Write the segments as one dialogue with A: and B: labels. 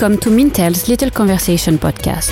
A: Welcome to Mintel's Little Conversation podcast.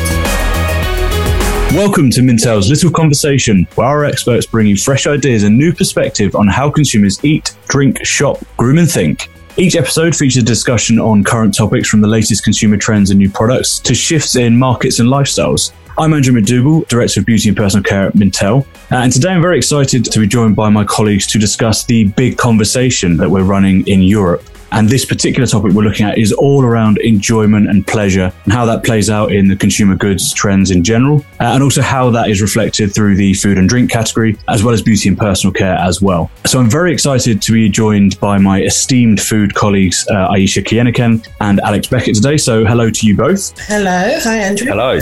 B: Welcome to Mintel's Little Conversation, where our experts bring you fresh ideas and new perspective on how consumers eat, drink, shop, groom, and think. Each episode features a discussion on current topics from the latest consumer trends and new products to shifts in markets and lifestyles. I'm Andrew McDougall, Director of Beauty and Personal Care at Mintel. Uh, and today I'm very excited to be joined by my colleagues to discuss the big conversation that we're running in Europe. And this particular topic we're looking at is all around enjoyment and pleasure and how that plays out in the consumer goods trends in general, uh, and also how that is reflected through the food and drink category, as well as beauty and personal care as well. So I'm very excited to be joined by my esteemed food colleagues, uh, Aisha Kieniken and Alex Beckett today. So hello to you both.
C: Hello. Hi, Andrew.
D: Hello.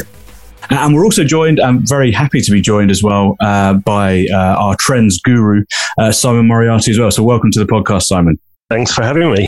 B: And we're also joined, I'm very happy to be joined as well uh, by uh, our trends guru, uh, Simon Moriarty as well. So welcome to the podcast, Simon.
D: Thanks for having me.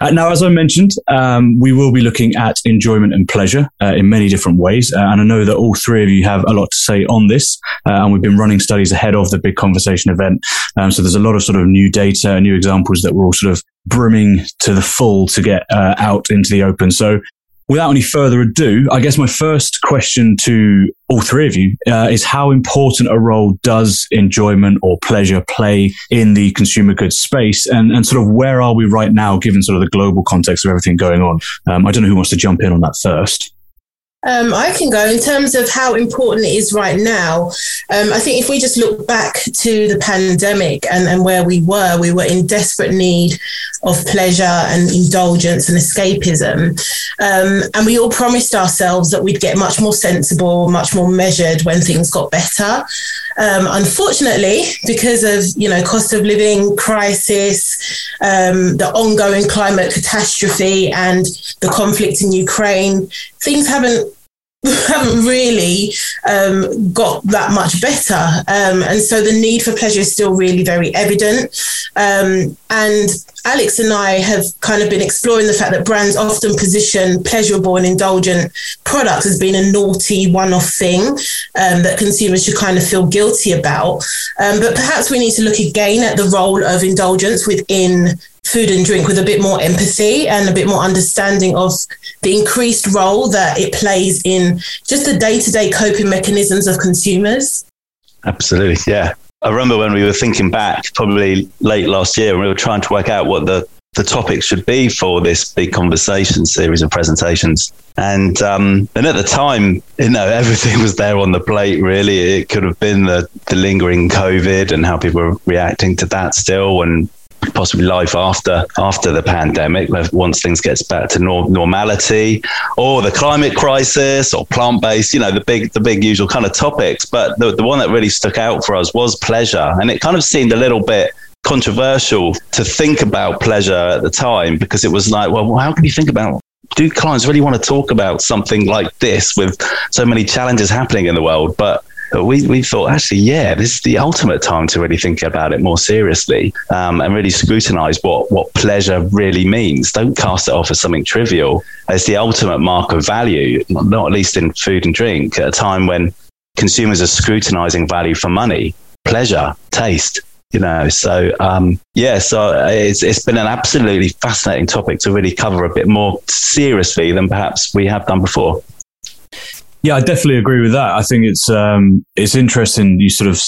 B: Uh, now, as I mentioned, um, we will be looking at enjoyment and pleasure uh, in many different ways. Uh, and I know that all three of you have a lot to say on this. Uh, and we've been running studies ahead of the big conversation event. Um, so there's a lot of sort of new data, new examples that we're all sort of brimming to the full to get uh, out into the open. So without any further ado, I guess my first question to all three of you uh, is how important a role does enjoyment or pleasure play in the consumer goods space and, and sort of where are we right now given sort of the global context of everything going on? Um, I don't know who wants to jump in on that first.
C: Um, I can go in terms of how important it is right now. Um, I think if we just look back to the pandemic and, and where we were, we were in desperate need of pleasure and indulgence and escapism. Um, and we all promised ourselves that we'd get much more sensible, much more measured when things got better. Um, unfortunately, because of you know cost of living crisis, um, the ongoing climate catastrophe, and the conflict in Ukraine, things haven't haven't really um, got that much better. Um, and so the need for pleasure is still really very evident. Um, and Alex and I have kind of been exploring the fact that brands often position pleasurable and indulgent products as being a naughty one off thing um, that consumers should kind of feel guilty about. Um, but perhaps we need to look again at the role of indulgence within food and drink with a bit more empathy and a bit more understanding of the increased role that it plays in just the day to day coping mechanisms of consumers.
D: Absolutely. Yeah. I remember when we were thinking back, probably late last year, when we were trying to work out what the, the topic should be for this big conversation series of presentations. And um, and at the time, you know, everything was there on the plate. Really, it could have been the, the lingering COVID and how people were reacting to that still, and possibly life after after the pandemic, once things gets back to nor- normality, or the climate crisis, or plant based. You know, the big the big usual kind of topics. But the the one that really stuck out for us was pleasure, and it kind of seemed a little bit controversial to think about pleasure at the time because it was like, well, how can you think about do clients really want to talk about something like this with so many challenges happening in the world? But but we, we thought, actually, yeah, this is the ultimate time to really think about it more seriously um, and really scrutinize what, what pleasure really means. Don't cast it off as something trivial. It's the ultimate mark of value, not least in food and drink, at a time when consumers are scrutinizing value for money, pleasure, taste, you know so um, yeah so it's, it's been an absolutely fascinating topic to really cover a bit more seriously than perhaps we have done before
B: yeah, I definitely agree with that. I think it's um, it's interesting. You sort of,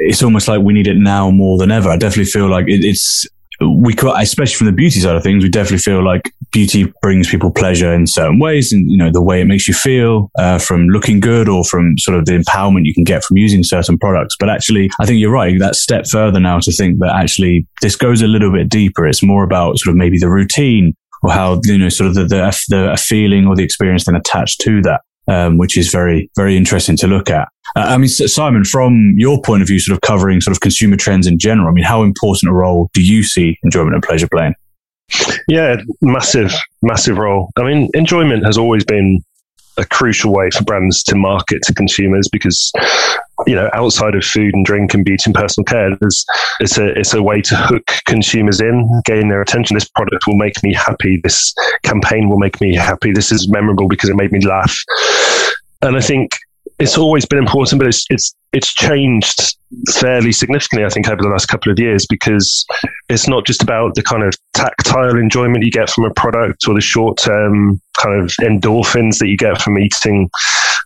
B: it's almost like we need it now more than ever. I definitely feel like it, it's we, especially from the beauty side of things, we definitely feel like beauty brings people pleasure in certain ways, and you know the way it makes you feel uh, from looking good or from sort of the empowerment you can get from using certain products. But actually, I think you're right. That step further now to think that actually this goes a little bit deeper. It's more about sort of maybe the routine or how you know sort of the the, the feeling or the experience then attached to that um, which is very, very interesting to look at. Uh, I mean, Simon, from your point of view, sort of covering sort of consumer trends in general, I mean, how important a role do you see enjoyment and pleasure playing?
E: Yeah, massive, massive role. I mean, enjoyment has always been a crucial way for brands to market to consumers because you know outside of food and drink and beauty and personal care there's it's a it's a way to hook consumers in gain their attention. This product will make me happy. This campaign will make me happy. This is memorable because it made me laugh. And i think it's always been important, but it's it's it's changed fairly significantly, I think, over the last couple of years because it's not just about the kind of tactile enjoyment you get from a product or the short term kind of endorphins that you get from eating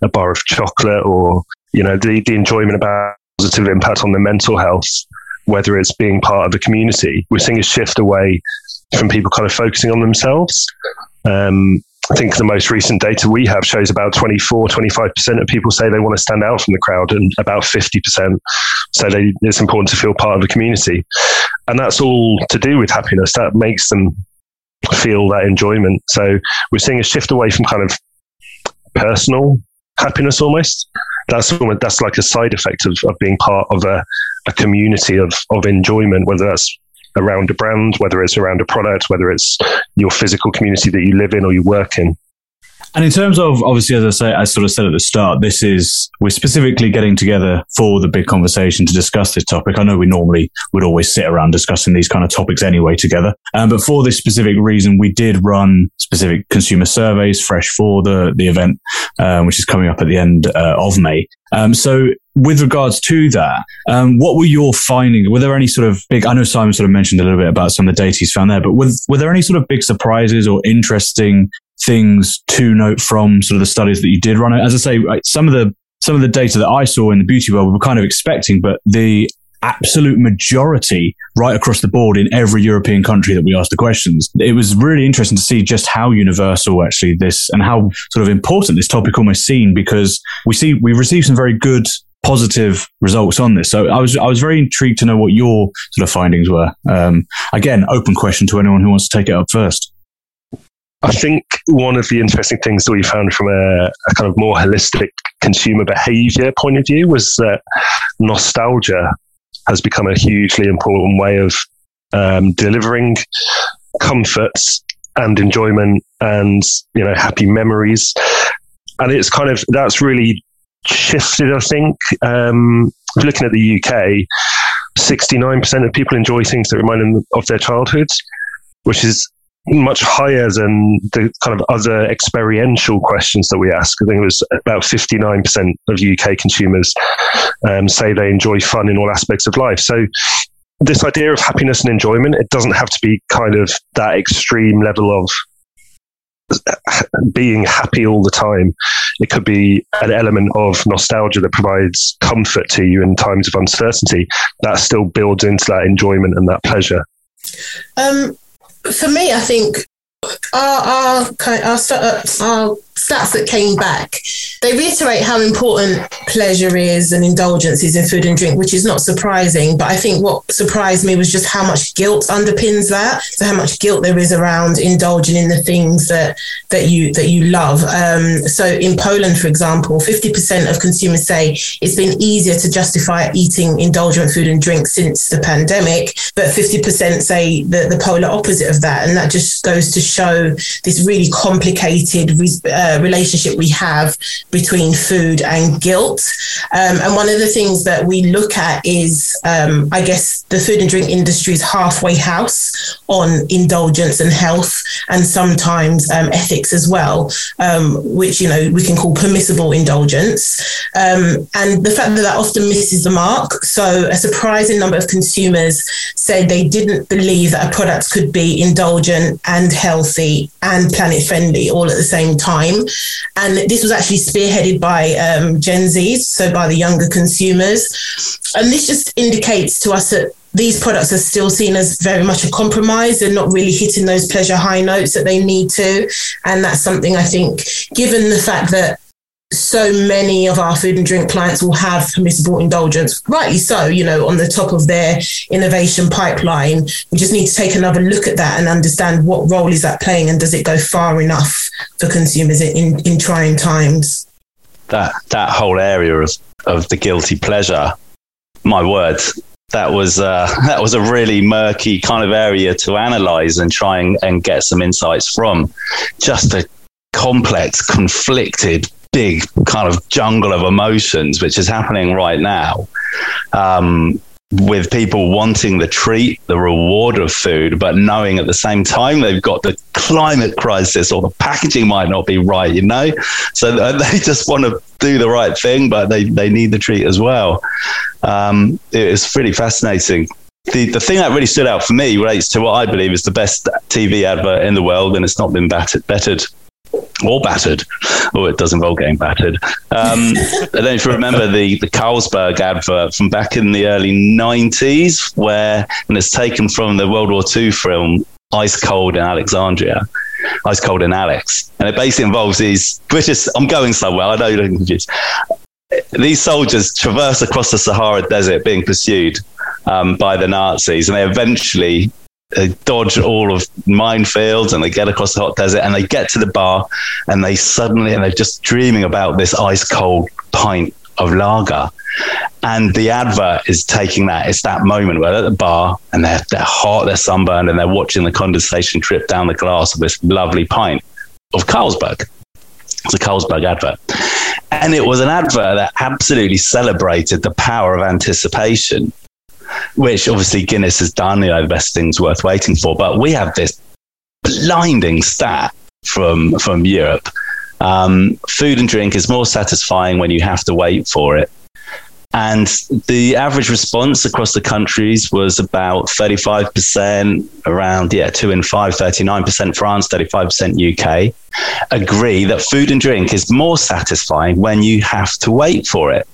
E: a bar of chocolate or you know the the enjoyment about positive impact on the mental health, whether it's being part of a community. We're seeing a shift away from people kind of focusing on themselves. Um, I think the most recent data we have shows about 24, 25% of people say they want to stand out from the crowd, and about 50% say they, it's important to feel part of a community. And that's all to do with happiness. That makes them feel that enjoyment. So we're seeing a shift away from kind of personal happiness almost. That's that's like a side effect of, of being part of a, a community of, of enjoyment, whether that's around a brand, whether it's around a product, whether it's your physical community that you live in or you work in.
B: And in terms of obviously, as I say, I sort of said at the start, this is we're specifically getting together for the big conversation to discuss this topic. I know we normally would always sit around discussing these kind of topics anyway together, um, but for this specific reason, we did run specific consumer surveys fresh for the the event, um, which is coming up at the end uh, of May. Um, so with regards to that, um, what were your findings? Were there any sort of big, I know Simon sort of mentioned a little bit about some of the data he's found there, but were, were there any sort of big surprises or interesting things to note from sort of the studies that you did run? As I say, some of the, some of the data that I saw in the beauty world we were kind of expecting, but the absolute majority right across the board in every European country that we asked the questions. It was really interesting to see just how universal actually this and how sort of important this topic almost seemed because we see we received some very good positive results on this. So I was I was very intrigued to know what your sort of findings were. Um, again, open question to anyone who wants to take it up first.
E: I think one of the interesting things that we found from a, a, kind of more holistic consumer behavior point of view was that nostalgia has become a hugely important way of um, delivering comforts and enjoyment and you know happy memories and it's kind of that's really shifted i think um, looking at the uk 69% of people enjoy things that remind them of their childhoods which is much higher than the kind of other experiential questions that we ask. I think it was about 59% of UK consumers um, say they enjoy fun in all aspects of life. So this idea of happiness and enjoyment, it doesn't have to be kind of that extreme level of being happy all the time. It could be an element of nostalgia that provides comfort to you in times of uncertainty. That still builds into that enjoyment and that pleasure.
C: Um, for me, I think our our our, our stats that came back, they reiterate how important pleasure is and indulgences in food and drink, which is not surprising. But I think what surprised me was just how much guilt underpins that. So how much guilt there is around indulging in the things that that you that you love. Um, so in Poland, for example, fifty percent of consumers say it's been easier to justify eating indulgent food and drink since the pandemic, but fifty percent say the, the polar opposite of that, and that just goes to show this really complicated. Uh, uh, relationship we have between food and guilt. Um, and one of the things that we look at is, um, I guess, the food and drink industry's halfway house on indulgence and health, and sometimes um, ethics as well, um, which you know we can call permissible indulgence. Um, and the fact that that often misses the mark. So a surprising number of consumers said they didn't believe that a product could be indulgent and healthy and planet friendly all at the same time. And this was actually spearheaded by um, Gen Zs, so by the younger consumers. And this just indicates to us that these products are still seen as very much a compromise and not really hitting those pleasure high notes that they need to. And that's something I think, given the fact that so many of our food and drink clients will have permissible indulgence, rightly so, you know, on the top of their innovation pipeline. We just need to take another look at that and understand what role is that playing and does it go far enough for consumers in, in trying times?
D: That that whole area of, of the guilty pleasure, my word, that was uh, that was a really murky kind of area to analyze and try and, and get some insights from. Just a complex, conflicted big kind of jungle of emotions, which is happening right now. Um, with people wanting the treat, the reward of food, but knowing at the same time they've got the climate crisis or the packaging might not be right, you know? So they just want to do the right thing, but they, they need the treat as well. Um, it was pretty fascinating. The, the thing that really stood out for me relates to what I believe is the best TV advert in the world, and it's not been battered, bettered or battered. Oh, it does involve getting battered. Um, I don't know if you remember the, the Carlsberg advert from back in the early 90s, where, and it's taken from the World War II film Ice Cold in Alexandria. Ice Cold in Alex. And it basically involves these British, I'm going somewhere, I know you're confused. These soldiers traverse across the Sahara Desert being pursued um, by the Nazis, and they eventually they dodge all of minefields and they get across the hot desert and they get to the bar and they suddenly and they're just dreaming about this ice cold pint of lager. And the advert is taking that it's that moment where they're at the bar and they're, they're hot they're sunburned and they're watching the condensation trip down the glass of this lovely pint of carlsberg. It's a carlsberg advert. And it was an advert that absolutely celebrated the power of anticipation which obviously Guinness has done, you know, the best things worth waiting for. But we have this blinding stat from from Europe. Um, food and drink is more satisfying when you have to wait for it. And the average response across the countries was about 35%, around, yeah, two in five, 39% France, 35% UK, agree that food and drink is more satisfying when you have to wait for it.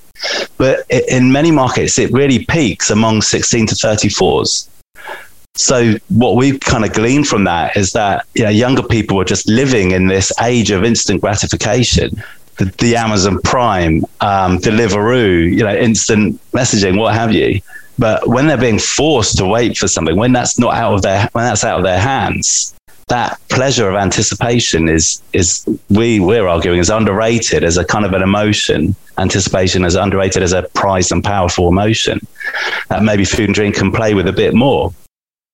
D: But in many markets, it really peaks among 16 to 34s. So what we've kind of gleaned from that is that you know, younger people are just living in this age of instant gratification. The, the Amazon Prime, um, Deliveroo, you know, instant messaging, what have you. But when they're being forced to wait for something, when that's not out of their when that's out of their hands, that pleasure of anticipation is is we we're arguing is underrated as a kind of an emotion. Anticipation is underrated as a prized and powerful emotion that maybe food and drink can play with a bit more.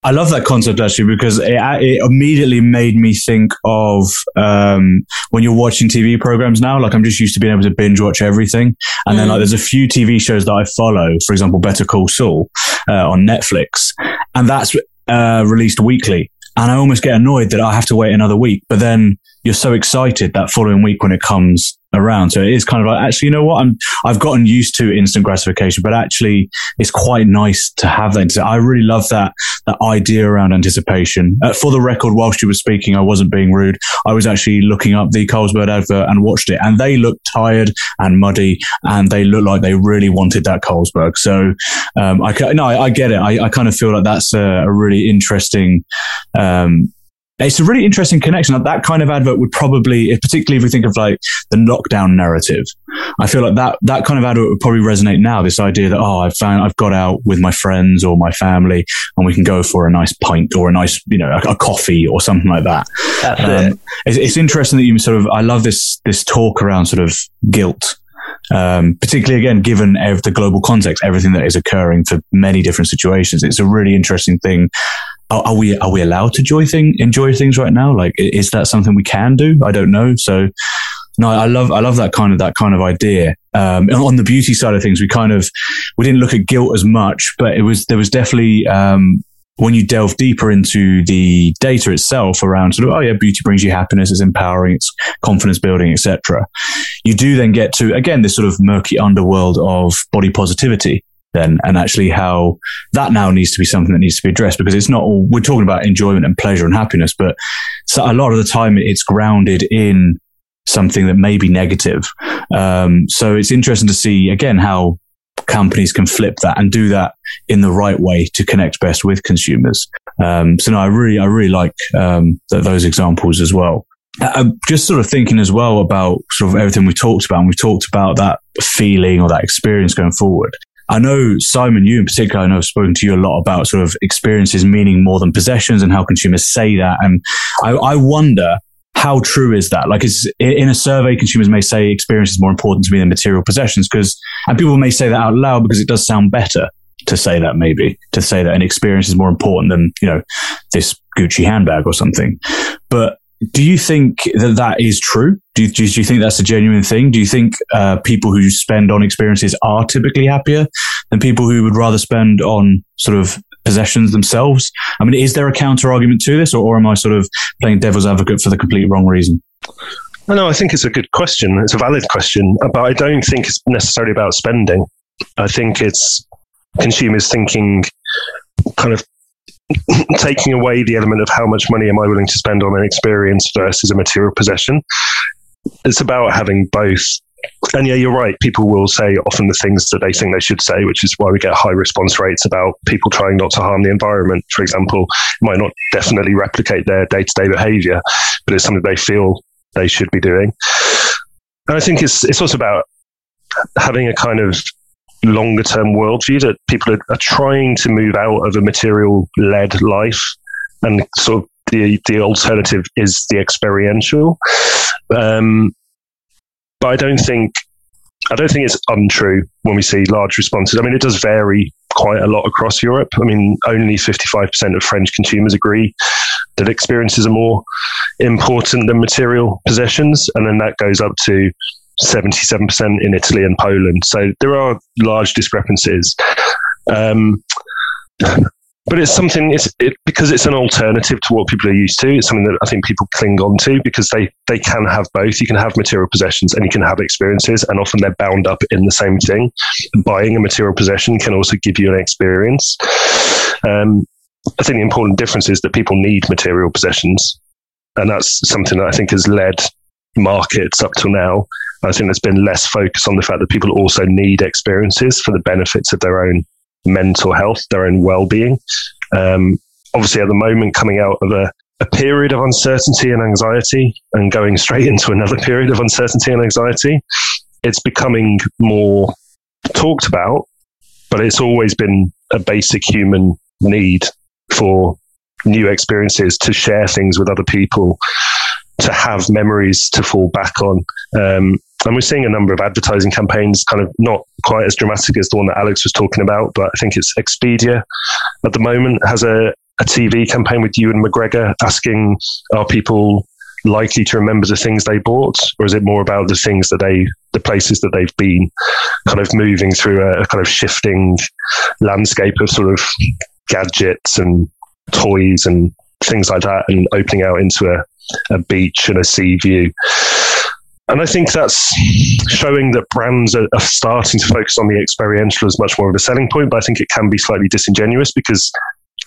B: I love that concept actually because it, it immediately made me think of um, when you're watching TV programs now. Like I'm just used to being able to binge watch everything, and mm. then like there's a few TV shows that I follow. For example, Better Call Saul uh, on Netflix, and that's uh, released weekly and I almost get annoyed that I have to wait another week. But then you're so excited that following week when it comes around. So it is kind of like, actually, you know what? I'm, I've gotten used to instant gratification, but actually it's quite nice to have that. I really love that, that idea around anticipation. Uh, for the record, whilst you were speaking, I wasn't being rude. I was actually looking up the Carlsberg advert and watched it and they looked tired and muddy and they looked like they really wanted that Carlsberg. So, um, I, no, I, I get it. I, I kind of feel like that's a, a really interesting, um, it's a really interesting connection. Like that kind of advert would probably, particularly if we think of like the lockdown narrative, I feel like that that kind of advert would probably resonate now. This idea that oh, I've found I've got out with my friends or my family, and we can go for a nice pint or a nice you know a, a coffee or something like that.
D: Um, it.
B: it's, it's interesting that you sort of I love this this talk around sort of guilt um, particularly again, given ev- the global context, everything that is occurring for many different situations. It's a really interesting thing. Are, are, we are we allowed to enjoy thing enjoy things right now? Like, is that something we can do? I don't know. So, no, I love I love that kind of that kind of idea. Um, on the beauty side of things, we kind of we didn't look at guilt as much, but it was there was definitely um, when you delve deeper into the data itself around sort of, oh yeah, beauty brings you happiness, it's empowering, it's confidence building, etc. You do then get to, again, this sort of murky underworld of body positivity then and actually how that now needs to be something that needs to be addressed because it's not all, we're talking about enjoyment and pleasure and happiness, but so a lot of the time it's grounded in something that may be negative. Um, so it's interesting to see again how companies can flip that and do that in the right way to connect best with consumers. Um, so no, I really, I really like um, th- those examples as well. I'm just sort of thinking as well about sort of everything we talked about, and we talked about that feeling or that experience going forward. I know Simon, you in particular, I know I've spoken to you a lot about sort of experiences meaning more than possessions and how consumers say that. And I, I wonder how true is that? Like, is in a survey, consumers may say experience is more important to me than material possessions because, and people may say that out loud because it does sound better to say that maybe to say that an experience is more important than you know this Gucci handbag or something. But do you think that that is true? Do you, do you think that's a genuine thing? Do you think uh, people who spend on experiences are typically happier than people who would rather spend on sort of possessions themselves? I mean, is there a counter argument to this, or, or am I sort of playing devil's advocate for the complete wrong reason?
E: Know. I think it's a good question. It's a valid question, but I don't think it's necessarily about spending. I think it's consumers thinking, kind of taking away the element of how much money am I willing to spend on an experience versus a material possession. It's about having both. And yeah, you're right. People will say often the things that they think they should say, which is why we get high response rates about people trying not to harm the environment. For example, might not definitely replicate their day to day behavior, but it's something they feel they should be doing. And I think it's it's also about having a kind of longer term worldview that people are, are trying to move out of a material led life and sort of the the alternative is the experiential. Um, but I don't think I don't think it's untrue when we see large responses. I mean, it does vary quite a lot across Europe. I mean, only 55% of French consumers agree that experiences are more important than material possessions. And then that goes up to 77% in Italy and Poland. So there are large discrepancies. Um, but it's something it's it, because it's an alternative to what people are used to. It's something that I think people cling on to because they they can have both. You can have material possessions and you can have experiences, and often they're bound up in the same thing. Buying a material possession can also give you an experience. Um, I think the important difference is that people need material possessions, and that's something that I think has led markets up till now. I think there's been less focus on the fact that people also need experiences for the benefits of their own mental health, their own well-being. Um, obviously, at the moment, coming out of a, a period of uncertainty and anxiety, and going straight into another period of uncertainty and anxiety, it's becoming more talked about. But it's always been a basic human need for new experiences, to share things with other people, to have memories to fall back on. Um, and we're seeing a number of advertising campaigns, kind of not quite as dramatic as the one that Alex was talking about, but I think it's Expedia at the moment has a, a TV campaign with Ewan McGregor asking, are people likely to remember the things they bought, or is it more about the things that they, the places that they've been, kind of moving through a, a kind of shifting landscape of sort of gadgets and toys and things like that, and opening out into a, a beach and a sea view. And I think that's showing that brands are, are, starting to focus on the experiential as much more of a selling point. But I think it can be slightly disingenuous because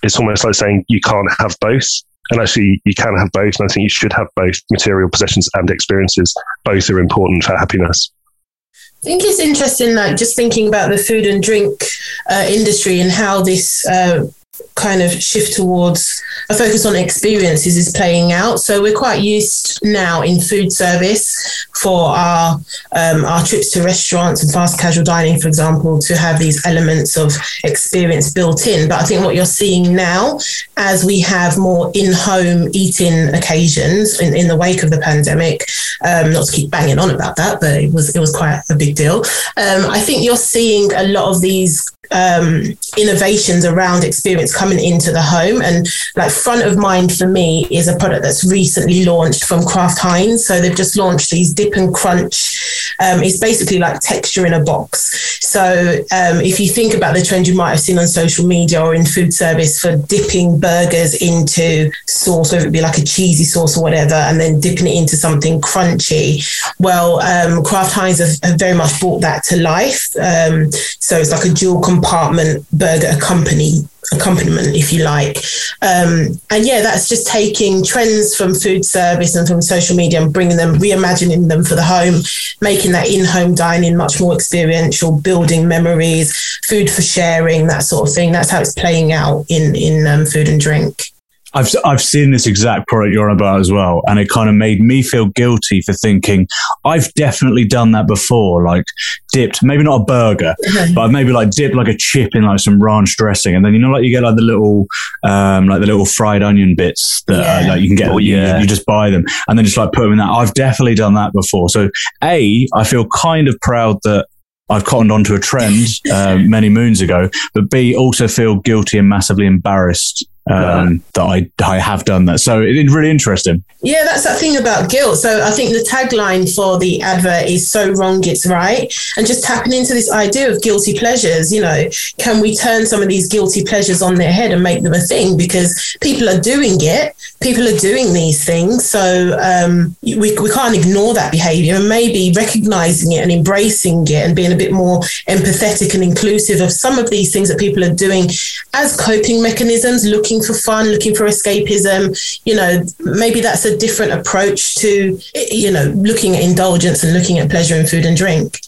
E: it's almost like saying you can't have both. And actually, you can have both. And I think you should have both material possessions and experiences. Both are important for happiness.
C: I think it's interesting, like just thinking about the food and drink uh, industry and how this uh, kind of shift towards a focus on experiences is playing out. So we're quite used now in food service for our um, our trips to restaurants and fast casual dining, for example, to have these elements of experience built in. But I think what you're seeing now, as we have more in-home eating occasions in, in the wake of the pandemic, um, not to keep banging on about that, but it was it was quite a big deal. Um, I think you're seeing a lot of these um, innovations around experience coming into the home. And like front of mind for me is a product that's recently launched from Kraft Heinz. So they've just launched these dip and crunch. Um, it's basically like texture in a box. So um, if you think about the trend you might have seen on social media or in food service for dipping burgers into sauce, whether it be like a cheesy sauce or whatever, and then dipping it into something crunchy. Well, um, Kraft Heinz have, have, very much brought that to life. Um, so it's like a dual compartment burger accompany accompaniment, if you like. Um, and yeah, that's just taking trends from food service and from social media and bringing them, reimagining them for the home, making that in-home dining much more experiential, building memories, food for sharing, that sort of thing. That's how it's playing out in in um, food and drink.
B: I've I've seen this exact product you're on about as well, and it kind of made me feel guilty for thinking I've definitely done that before, like dipped maybe not a burger, but maybe like dipped like a chip in like some ranch dressing, and then you know like you get like the little um, like the little fried onion bits that yeah. uh, like you can get, oh, yeah. you, you just buy them, and then just like put them in that. I've definitely done that before. So a, I feel kind of proud that I've cottoned onto a trend uh, many moons ago, but B also feel guilty and massively embarrassed um, that I, I have done that. So it's really interesting.
C: Yeah, that's that thing about guilt. So I think the tagline for the advert is so wrong it's right. And just tapping into this idea of guilty pleasures, you know, can we turn some of these guilty pleasures on their head and make them a thing? Because people are doing it, people are doing these things. So um, we, we can't ignore that behavior and maybe recognizing it and embracing it and being a bit more empathetic and inclusive of some of these things that people are doing as coping mechanisms, looking for fun, looking for escapism. You know, maybe that's a different approach to, you know, looking at indulgence and looking at pleasure in food and drink.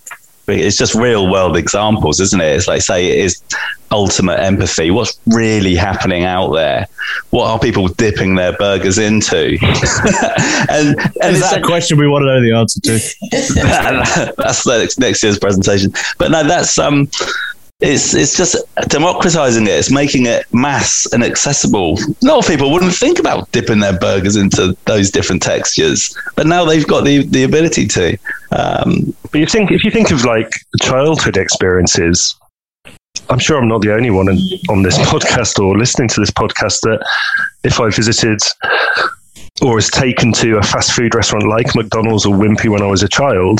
D: It's just real world examples, isn't it? It's like, say, it is ultimate empathy. What's really happening out there? What are people dipping their burgers into?
B: and, and is that a question we want to know the answer to?
D: that's next, next year's presentation. But no, that's um, it's it's just democratizing it. It's making it mass and accessible. A lot of people wouldn't think about dipping their burgers into those different textures, but now they've got the the ability to. Um,
E: but you think if you think of like childhood experiences, I'm sure I'm not the only one on this podcast or listening to this podcast that if I visited or was taken to a fast food restaurant like McDonald's or Wimpy when I was a child,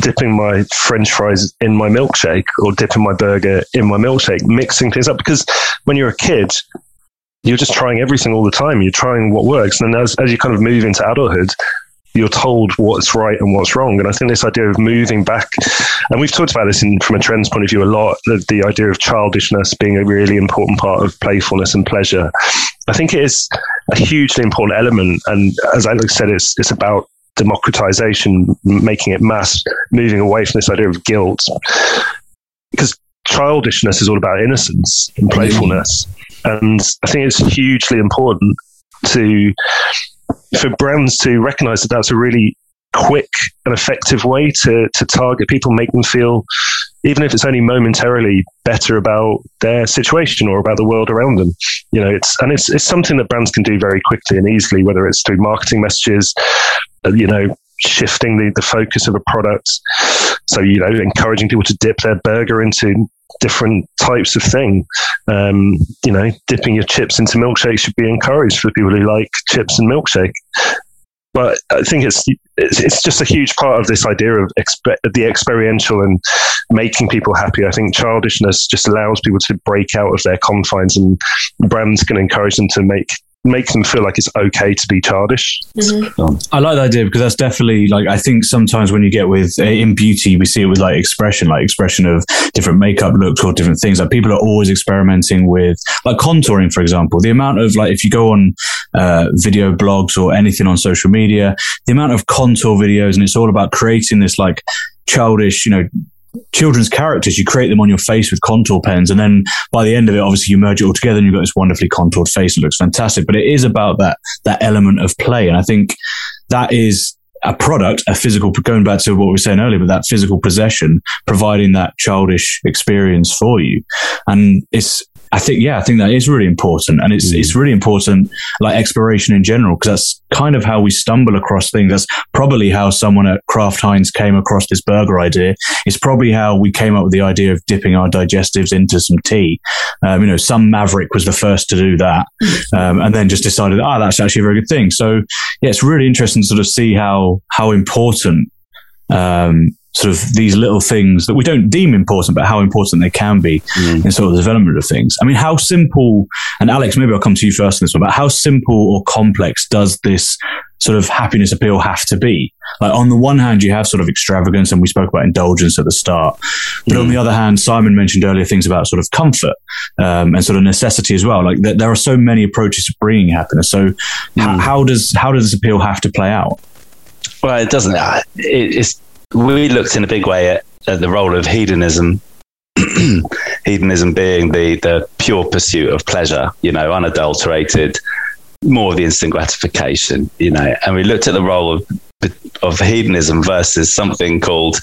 E: dipping my french fries in my milkshake or dipping my burger in my milkshake, mixing things up. Because when you're a kid, you're just trying everything all the time. You're trying what works. And then as, as you kind of move into adulthood, you're told what's right and what's wrong. And I think this idea of moving back, and we've talked about this in, from a trends point of view a lot, the, the idea of childishness being a really important part of playfulness and pleasure. I think it is a hugely important element. And as Alex said, it's, it's about democratization, making it mass, moving away from this idea of guilt. Because childishness is all about innocence and playfulness. And I think it's hugely important to for brands to recognize that that's a really quick and effective way to to target people, make them feel even if it's only momentarily better about their situation or about the world around them. You know, it's and it's it's something that brands can do very quickly and easily, whether it's through marketing messages, uh, you know, shifting the, the focus of a product. So, you know, encouraging people to dip their burger into different types of thing. Um, you know, dipping your chips into milkshake should be encouraged for people who like chips and milkshake. But I think it's it's, just a huge part of this idea of the experiential and making people happy. I think childishness just allows people to break out of their confines, and brands can encourage them to make make them feel like it's okay to be childish.
B: Mm-hmm. I like that idea because that's definitely like I think sometimes when you get with uh, in beauty we see it with like expression, like expression of different makeup looks or different things. Like people are always experimenting with like contouring, for example. The amount of like if you go on uh, video blogs or anything on social media, the amount of contour videos and it's all about creating this like childish, you know, children's characters, you create them on your face with contour pens. And then by the end of it, obviously you merge it all together and you've got this wonderfully contoured face. It looks fantastic, but it is about that, that element of play. And I think that is a product, a physical, going back to what we were saying earlier, but that physical possession, providing that childish experience for you. And it's, I think, yeah, I think that is really important. And it's, it's really important, like exploration in general, because that's kind of how we stumble across things. That's probably how someone at Kraft Heinz came across this burger idea. It's probably how we came up with the idea of dipping our digestives into some tea. Um, you know, some maverick was the first to do that. Um, and then just decided, ah, oh, that's actually a very good thing. So yeah, it's really interesting to sort of see how, how important, um, sort of these little things that we don't deem important, but how important they can be mm. in sort of the development of things. I mean, how simple, and Alex, maybe I'll come to you first on this one, but how simple or complex does this sort of happiness appeal have to be? Like on the one hand, you have sort of extravagance, and we spoke about indulgence at the start. But mm. on the other hand, Simon mentioned earlier things about sort of comfort um, and sort of necessity as well. Like th- there are so many approaches to bringing happiness. So mm. h- how does how does this appeal have to play out?
D: Well, it doesn't. Uh, it's we looked in a big way at, at the role of hedonism. hedonism being the the pure pursuit of pleasure, you know, unadulterated, more of the instant gratification, you know. And we looked at the role of of hedonism versus something called,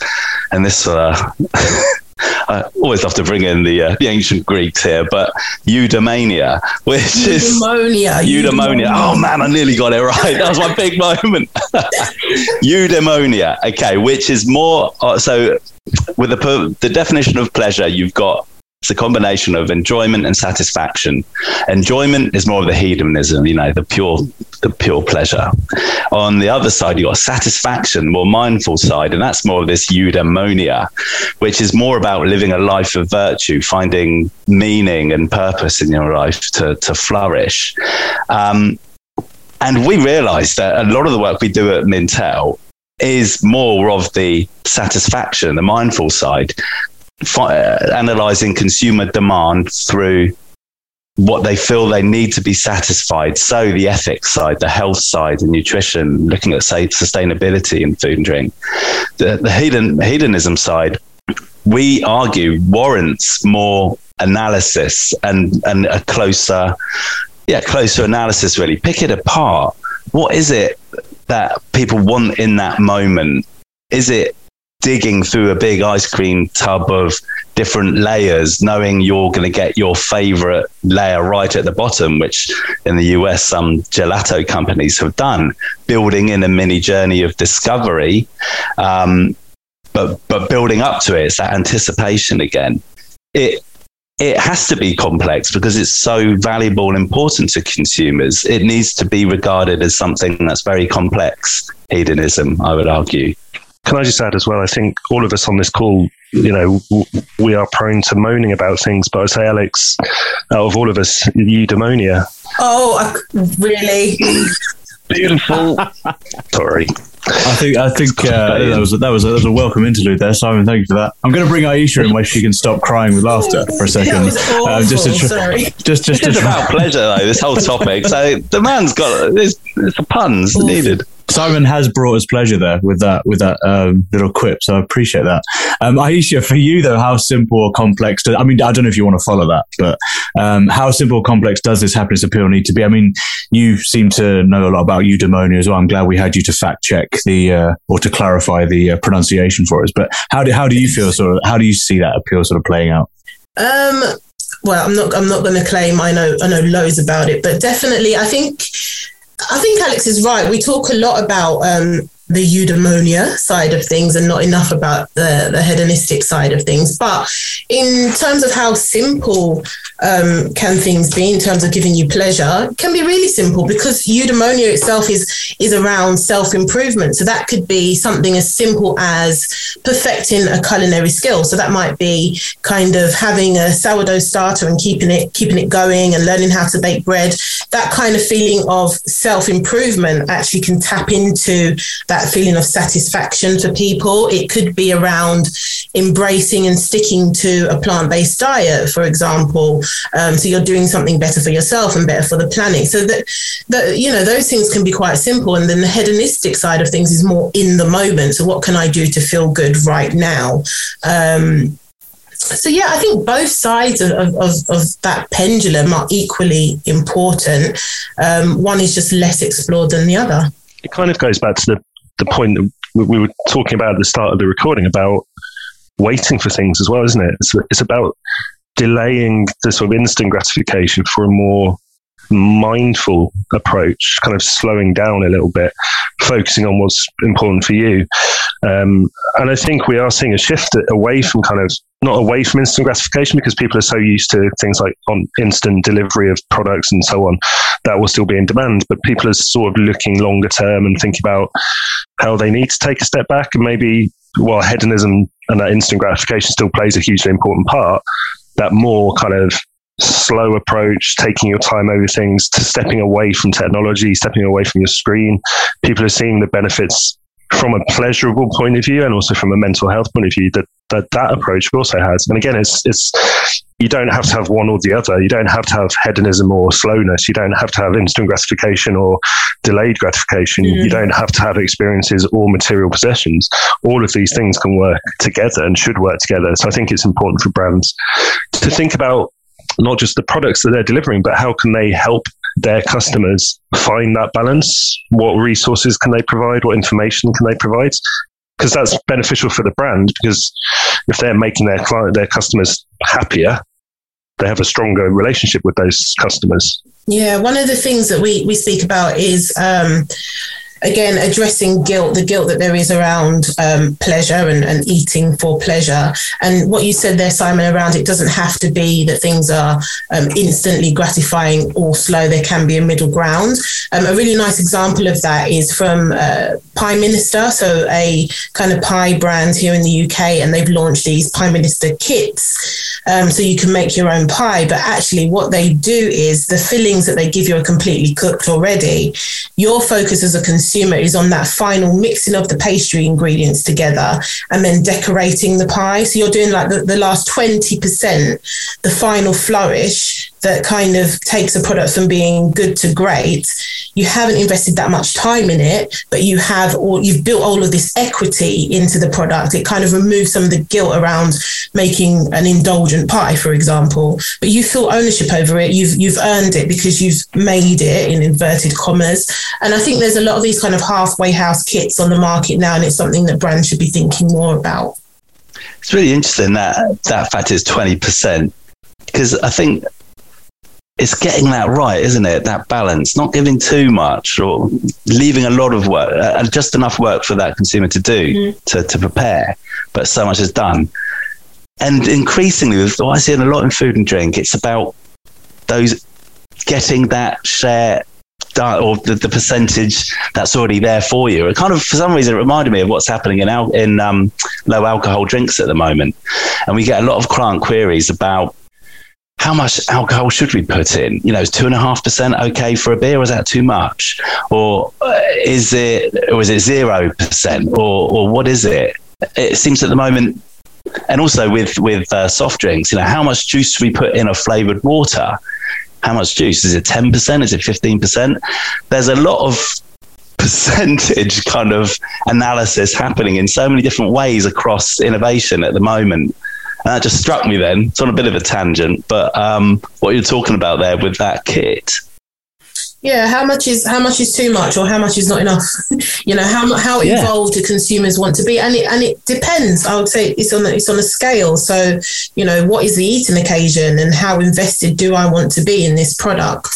D: and this uh, I always have to bring in the uh, the ancient Greeks here, but eudaimonia, which is
C: eudaimonia,
D: eudaimonia. Oh man, I nearly got it right. That was my big moment. eudaimonia. Okay, which is more uh, so with the the definition of pleasure, you've got It's a combination of enjoyment and satisfaction. Enjoyment is more of the hedonism, you know, the pure, the pure pleasure. On the other side, you got satisfaction, more mindful side, and that's more of this eudaimonia, which is more about living a life of virtue, finding meaning and purpose in your life to to flourish. Um, and we realized that a lot of the work we do at Mintel is more of the satisfaction, the mindful side, fi- uh, analyzing consumer demand through what they feel they need to be satisfied. So the ethics side, the health side, the nutrition, looking at say sustainability in food and drink, the, the hedon, hedonism side, we argue warrants more analysis and, and a closer, yeah, closer analysis really. Pick it apart. What is it that people want in that moment? Is it digging through a big ice cream tub of different layers, knowing you're going to get your favorite layer right at the bottom, which in the US, some gelato companies have done, building in a mini journey of discovery. Um, but, but building up to it, it's that anticipation again. It, it has to be complex because it's so valuable and important to consumers. It needs to be regarded as something that's very complex. Hedonism, I would argue.
E: Can I just add as well? I think all of us on this call, you know, w- we are prone to moaning about things, but I say, Alex, out of all of us, eudaimonia.
C: Oh, really?
E: Beautiful. Sorry.
B: I think I think uh, that was a, that was a, that was a welcome interlude there, Simon. Thank you for that. I'm going to bring Aisha in where she can stop crying with laughter for a second.
C: That.
B: Uh, just to tr-
C: Sorry.
B: just just to
D: It's about pleasure, though, this whole topic. So the man's got, there's, there's the puns needed.
B: Simon has brought us pleasure there with that with that um, little quip, so I appreciate that. Um, Aisha, for you though, how simple or complex? I mean, I don't know if you want to follow that, but um, how simple or complex does this happiness appeal need to be? I mean, you seem to know a lot about eudaimonia as well. I'm glad we had you to fact check the uh, or to clarify the uh, pronunciation for us. But how do how do you feel? Sort of, how do you see that appeal sort of playing out?
C: Um, well, I'm not. I'm not going to claim I know. I know loads about it, but definitely, I think. I think Alex is right. We talk a lot about um, the eudaimonia side of things and not enough about the, the hedonistic side of things. But in terms of how simple um, can things be in terms of giving you pleasure, can be really simple because eudaimonia itself is is around self improvement. So that could be something as simple as perfecting a culinary skill. So that might be kind of having a sourdough starter and keeping it keeping it going and learning how to bake bread. That kind of feeling of self improvement actually can tap into that feeling of satisfaction for people. It could be around embracing and sticking to a plant based diet, for example. Um, so you're doing something better for yourself and better for the planet. So that, that you know those things can be quite simple. And then the hedonistic side of things is more in the moment. So what can I do to feel good right now? Um, so yeah, I think both sides of, of, of that pendulum are equally important. Um, one is just less explored than the other.
E: It kind of goes back to the, the point that we we were talking about at the start of the recording about waiting for things as well, isn't it? It's, it's about delaying the sort of instant gratification for a more mindful approach, kind of slowing down a little bit, focusing on what's important for you. Um, and I think we are seeing a shift away from kind of not away from instant gratification because people are so used to things like on instant delivery of products and so on that will still be in demand. But people are sort of looking longer term and thinking about how they need to take a step back and maybe while hedonism and that instant gratification still plays a hugely important part, that more kind of slow approach, taking your time over things, to stepping away from technology, stepping away from your screen. People are seeing the benefits from a pleasurable point of view and also from a mental health point of view that that, that approach also has. And again, it's it's you don't have to have one or the other. You don't have to have hedonism or slowness. You don't have to have instant gratification or delayed gratification.
C: Mm.
E: You don't have to have experiences or material possessions. All of these things can work together and should work together. So I think it's important for brands to think about not just the products that they're delivering, but how can they help their customers find that balance? What resources can they provide? What information can they provide? Because that's beneficial for the brand. Because if they're making their client, their customers happier, they have a stronger relationship with those customers.
C: Yeah, one of the things that we, we speak about is um, again, addressing guilt, the guilt that there is around um, pleasure and, and eating for pleasure. And what you said there, Simon, around it doesn't have to be that things are um, instantly gratifying or slow. There can be a middle ground. Um, a really nice example of that is from uh, Pieminister, so a kind of pie brand here in the UK, and they've launched these Pieminister kits. Um, so you can make your own pie, but actually, what they do is the fillings that they give you are completely cooked already. Your focus as a consumer is on that final mixing of the pastry ingredients together and then decorating the pie. So you're doing like the, the last 20%, the final flourish that kind of takes a product from being good to great. You haven't invested that much time in it, but you have or you've built all of this equity into the product. It kind of removes some of the guilt around making an indulgent pie, for example. But you feel ownership over it. You've you've earned it because you've made it in inverted commas. And I think there's a lot of these kind of halfway house kits on the market now, and it's something that brands should be thinking more about.
D: It's really interesting that that fact is twenty percent because I think it's getting that right, isn't it? That balance, not giving too much or leaving a lot of work, uh, just enough work for that consumer to do mm. to, to prepare, but so much is done. And increasingly, with what I see in a lot in food and drink, it's about those getting that share or the, the, percentage that's already there for you. It kind of, for some reason, it reminded me of what's happening in, al- in um, low alcohol drinks at the moment. And we get a lot of client queries about how much alcohol should we put in? You know, is two and a half percent okay for a beer? Or is that too much? Or uh, is it, or is it zero percent? Or, or what is it? It seems at the moment, and also with with uh, soft drinks, you know, how much juice should we put in a flavored water? How much juice is it? Ten percent? Is it fifteen percent? There's a lot of percentage kind of analysis happening in so many different ways across innovation at the moment and that just struck me then. It's on a bit of a tangent, but um, what you're talking about there with that kit.
C: Yeah, how much is how much is too much, or how much is not enough? you know, how how yeah. involved do consumers want to be, and it and it depends. I would say it's on it's on a scale. So, you know, what is the eating occasion, and how invested do I want to be in this product?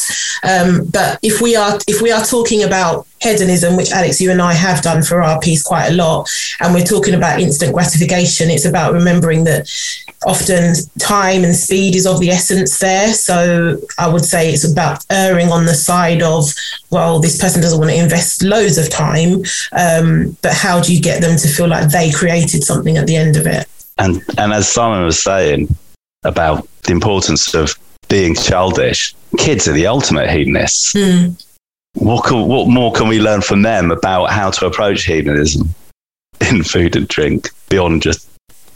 C: Um, but if we are if we are talking about hedonism, which Alex, you and I have done for our piece quite a lot, and we're talking about instant gratification, it's about remembering that often time and speed is of the essence there. So I would say it's about erring on the side of, well, this person doesn't want to invest loads of time, um, but how do you get them to feel like they created something at the end of it?
D: And and as Simon was saying about the importance of being childish, kids are the ultimate hedonists. Mm. What, can, what more can we learn from them about how to approach hedonism in food and drink beyond just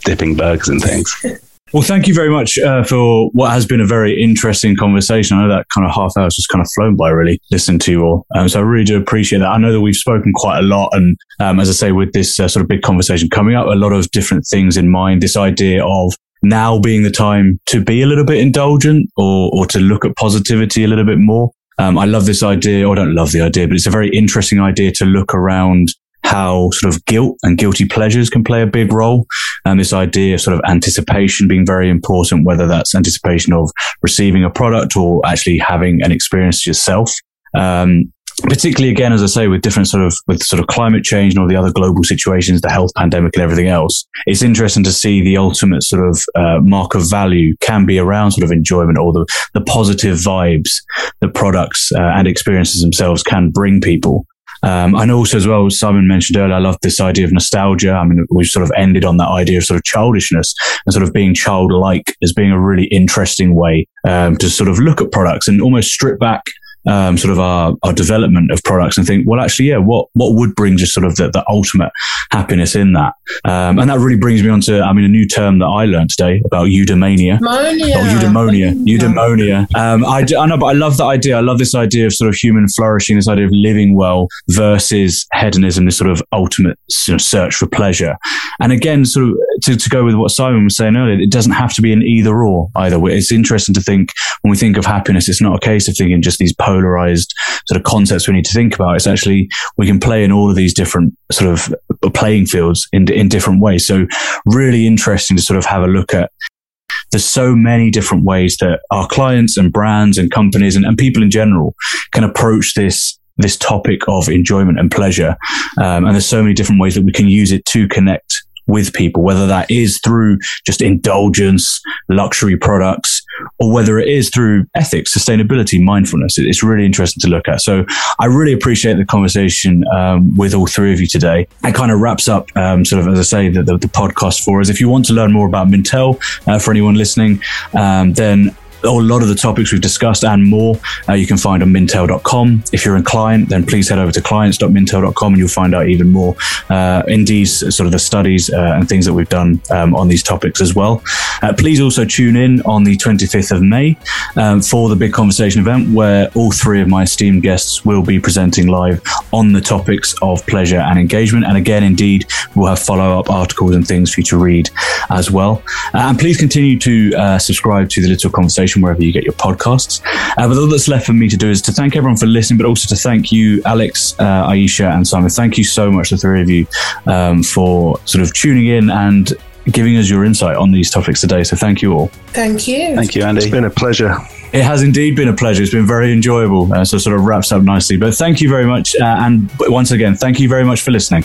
D: dipping burgers and things?
B: Well, thank you very much uh, for what has been a very interesting conversation. I know that kind of half hour has just kind of flown by, really, listening to you all. Um, so I really do appreciate that. I know that we've spoken quite a lot. And um, as I say, with this uh, sort of big conversation coming up, a lot of different things in mind. This idea of now being the time to be a little bit indulgent or, or to look at positivity a little bit more. Um, I love this idea, or I don't love the idea, but it's a very interesting idea to look around how sort of guilt and guilty pleasures can play a big role. And this idea of sort of anticipation being very important, whether that's anticipation of receiving a product or actually having an experience yourself. Um, particularly again, as I say, with different sort of with sort of climate change and all the other global situations, the health pandemic and everything else, it's interesting to see the ultimate sort of uh, mark of value can be around sort of enjoyment or the the positive vibes that products uh, and experiences themselves can bring people. Um, and also as well, Simon mentioned earlier, I love this idea of nostalgia. I mean, we've sort of ended on that idea of sort of childishness and sort of being childlike as being a really interesting way um, to sort of look at products and almost strip back um, sort of our, our development of products and think, well, actually, yeah, what, what would bring just sort of the, the ultimate happiness in that? Um, and that really brings me on to, I mean, a new term that I learned today about eudaimonia.
C: Eudaimonia.
B: Oh, eudaimonia. Eudaimonia. Um, I, I know, but I love that idea. I love this idea of sort of human flourishing, this idea of living well versus hedonism, this sort of ultimate sort of search for pleasure. And again, sort of to, to go with what Simon was saying earlier, it doesn't have to be an either or either. It's interesting to think when we think of happiness, it's not a case of thinking just these polarized sort of concepts we need to think about. It's actually, we can play in all of these different sort of playing fields in, in different ways. So really interesting to sort of have a look at there's so many different ways that our clients and brands and companies and, and people in general can approach this this topic of enjoyment and pleasure. Um, and there's so many different ways that we can use it to connect with people, whether that is through just indulgence, luxury products, or whether it is through ethics, sustainability, mindfulness. It's really interesting to look at. So I really appreciate the conversation um, with all three of you today. It kind of wraps up, um, sort of, as I say, the, the, the, podcast for us. If you want to learn more about Mintel, uh, for anyone listening, um, then a lot of the topics we've discussed and more uh, you can find on mintel.com. If you're a client, then please head over to clients.mintel.com and you'll find out even more. Uh, indeed, sort of the studies uh, and things that we've done um, on these topics as well. Uh, please also tune in on the 25th of May um, for the big conversation event where all three of my esteemed guests will be presenting live on the topics of pleasure and engagement. And again, indeed, we'll have follow up articles and things for you to read as well. Uh, and please continue to uh, subscribe to the Little Conversation wherever you get your podcasts. Uh, but all that's left for me to do is to thank everyone for listening, but also to thank you, Alex, uh, Aisha, and Simon. Thank you so much, the three of you, um, for sort of tuning in and giving us your insight on these topics today. So thank you all.
C: Thank you.
D: Thank you, Andy.
E: It's been a pleasure.
B: It has indeed been a pleasure. It's been very enjoyable. Uh, so sort of wraps up nicely. But thank you very much. Uh, and once again, thank you very much for listening.